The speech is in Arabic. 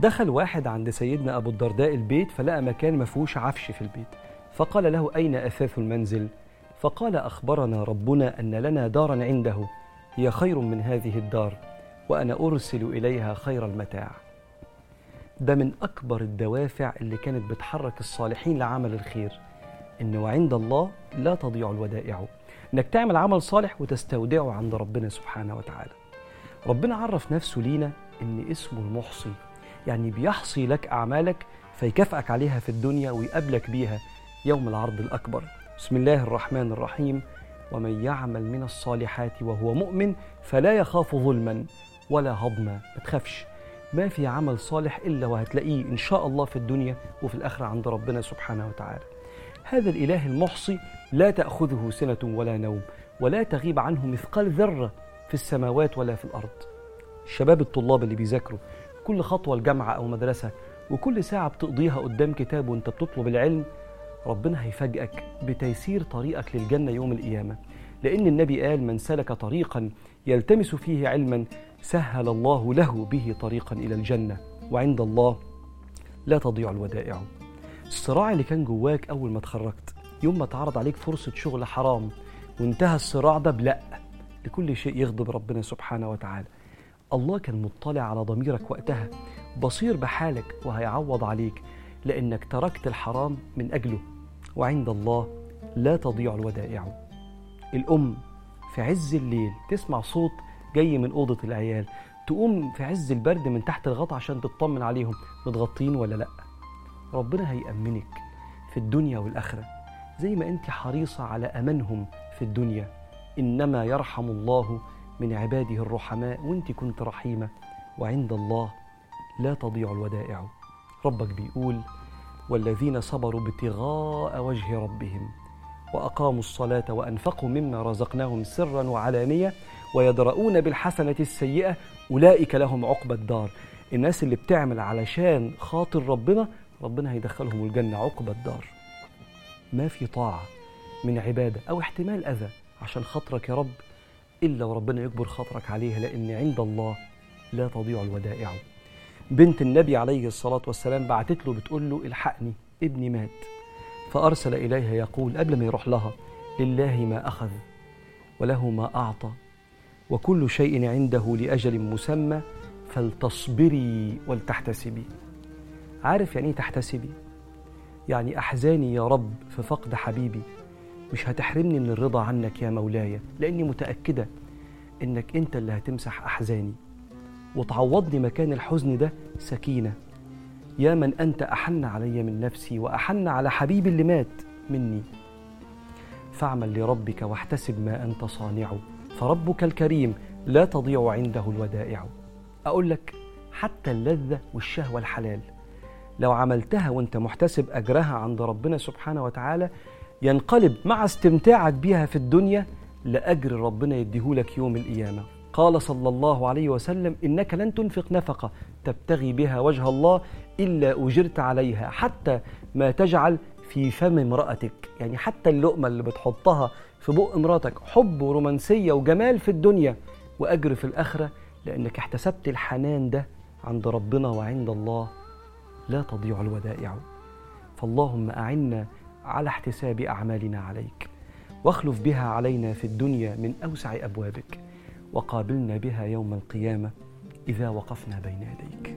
دخل واحد عند سيدنا أبو الدرداء البيت فلقى مكان ما فيهوش عفش في البيت. فقال له أين أثاث المنزل؟ فقال أخبرنا ربنا أن لنا دارا عنده. هي خير من هذه الدار وأنا أرسل إليها خير المتاع. ده من أكبر الدوافع اللي كانت بتحرك الصالحين لعمل الخير. إن وعند الله لا تضيع الودائع. إنك تعمل عمل صالح وتستودعه عند ربنا سبحانه وتعالى. ربنا عرف نفسه لينا إن اسمه المحصي يعني بيحصي لك أعمالك فيكافئك عليها في الدنيا ويقابلك بيها يوم العرض الأكبر. بسم الله الرحمن الرحيم. ومن يعمل من الصالحات وهو مؤمن فلا يخاف ظلما ولا هضما. ما تخافش. ما في عمل صالح إلا وهتلاقيه إن شاء الله في الدنيا وفي الآخرة عند ربنا سبحانه وتعالى. هذا الإله المحصي لا تأخذه سنة ولا نوم ولا تغيب عنه مثقال ذرة في السماوات ولا في الأرض. الشباب الطلاب اللي بيذاكروا كل خطوة الجامعة أو مدرسة وكل ساعة بتقضيها قدام كتاب وأنت بتطلب العلم ربنا هيفاجئك بتيسير طريقك للجنة يوم القيامة. لأن النبي قال من سلك طريقا يلتمس فيه علما سهل الله له به طريقا إلى الجنة. وعند الله لا تضيع الودائع. الصراع اللي كان جواك أول ما اتخرجت يوم ما اتعرض عليك فرصة شغل حرام وانتهى الصراع ده بلأ. لكل شيء يغضب ربنا سبحانه وتعالى. الله كان مطلع على ضميرك وقتها. بصير بحالك وهيعوض عليك لأنك تركت الحرام من أجله. وعند الله لا تضيع الودائع. الأم في عز الليل تسمع صوت جاي من أوضة العيال تقوم في عز البرد من تحت الغطا عشان تطمن عليهم. متغطين ولا لأ؟ ربنا هيأمنك في الدنيا والآخرة. زي ما أنت حريصة على أمنهم في الدنيا. إنما يرحم الله من عباده الرحماء وانت كنت رحيمة. وعند الله لا تضيع الودائع. ربك بيقول والذين صبروا ابتغاء وجه ربهم وأقاموا الصلاة وأنفقوا مما رزقناهم سرا وعلانية ويدرؤون بالحسنة السيئة أولئك لهم عقبى الدار. الناس اللي بتعمل علشان خاطر ربنا ربنا هيدخلهم الجنة عقبى الدار. ما في طاعة من عبادة أو احتمال أذى عشان خاطرك يا رب. إلا وربنا يجبر خاطرك عليها لأن عند الله لا تضيع الودائع. بنت النبي عليه الصلاة والسلام بعتت له بتقول له الحقني ابني مات. فأرسل إليها يقول قبل ما يروح لها لله ما أخذ وله ما أعطى وكل شيء عنده لأجل مسمى فلتصبري ولتحتسبي. عارف يعني إيه تحتسبي؟ يعني أحزاني يا رب في فقد حبيبي. مش هتحرمني من الرضا عنك يا مولاي لأني متأكدة إنك أنت اللي هتمسح أحزاني. وتعوضني مكان الحزن ده سكينة. يا من أنت أحن علي من نفسي وأحن على حبيبي اللي مات مني. فاعمل لربك واحتسب ما أنت صانع. فربك الكريم لا تضيع عنده الودائع. أقول لك حتى اللذة والشهوة الحلال. لو عملتها وأنت محتسب أجرها عند ربنا سبحانه وتعالى ينقلب مع استمتاعك بها في الدنيا لأجر ربنا يديهولك يوم القيامة. قال صلى الله عليه وسلم إنك لن تنفق نفقة تبتغي بها وجه الله إلا أجرت عليها حتى ما تجعل في فم امرأتك. يعني حتى اللقمة اللي بتحطها في بق امرأتك حب ورومانسية وجمال في الدنيا وأجر في الآخرة لأنك احتسبت الحنان ده عند ربنا وعند الله. لا تضيع الودائع. فاللهم أعنا على احتساب أعمالنا عليك. واخلف بها علينا في الدنيا من أوسع أبوابك وقابلنا بها يوم القيامة إذا وقفنا بين يديك.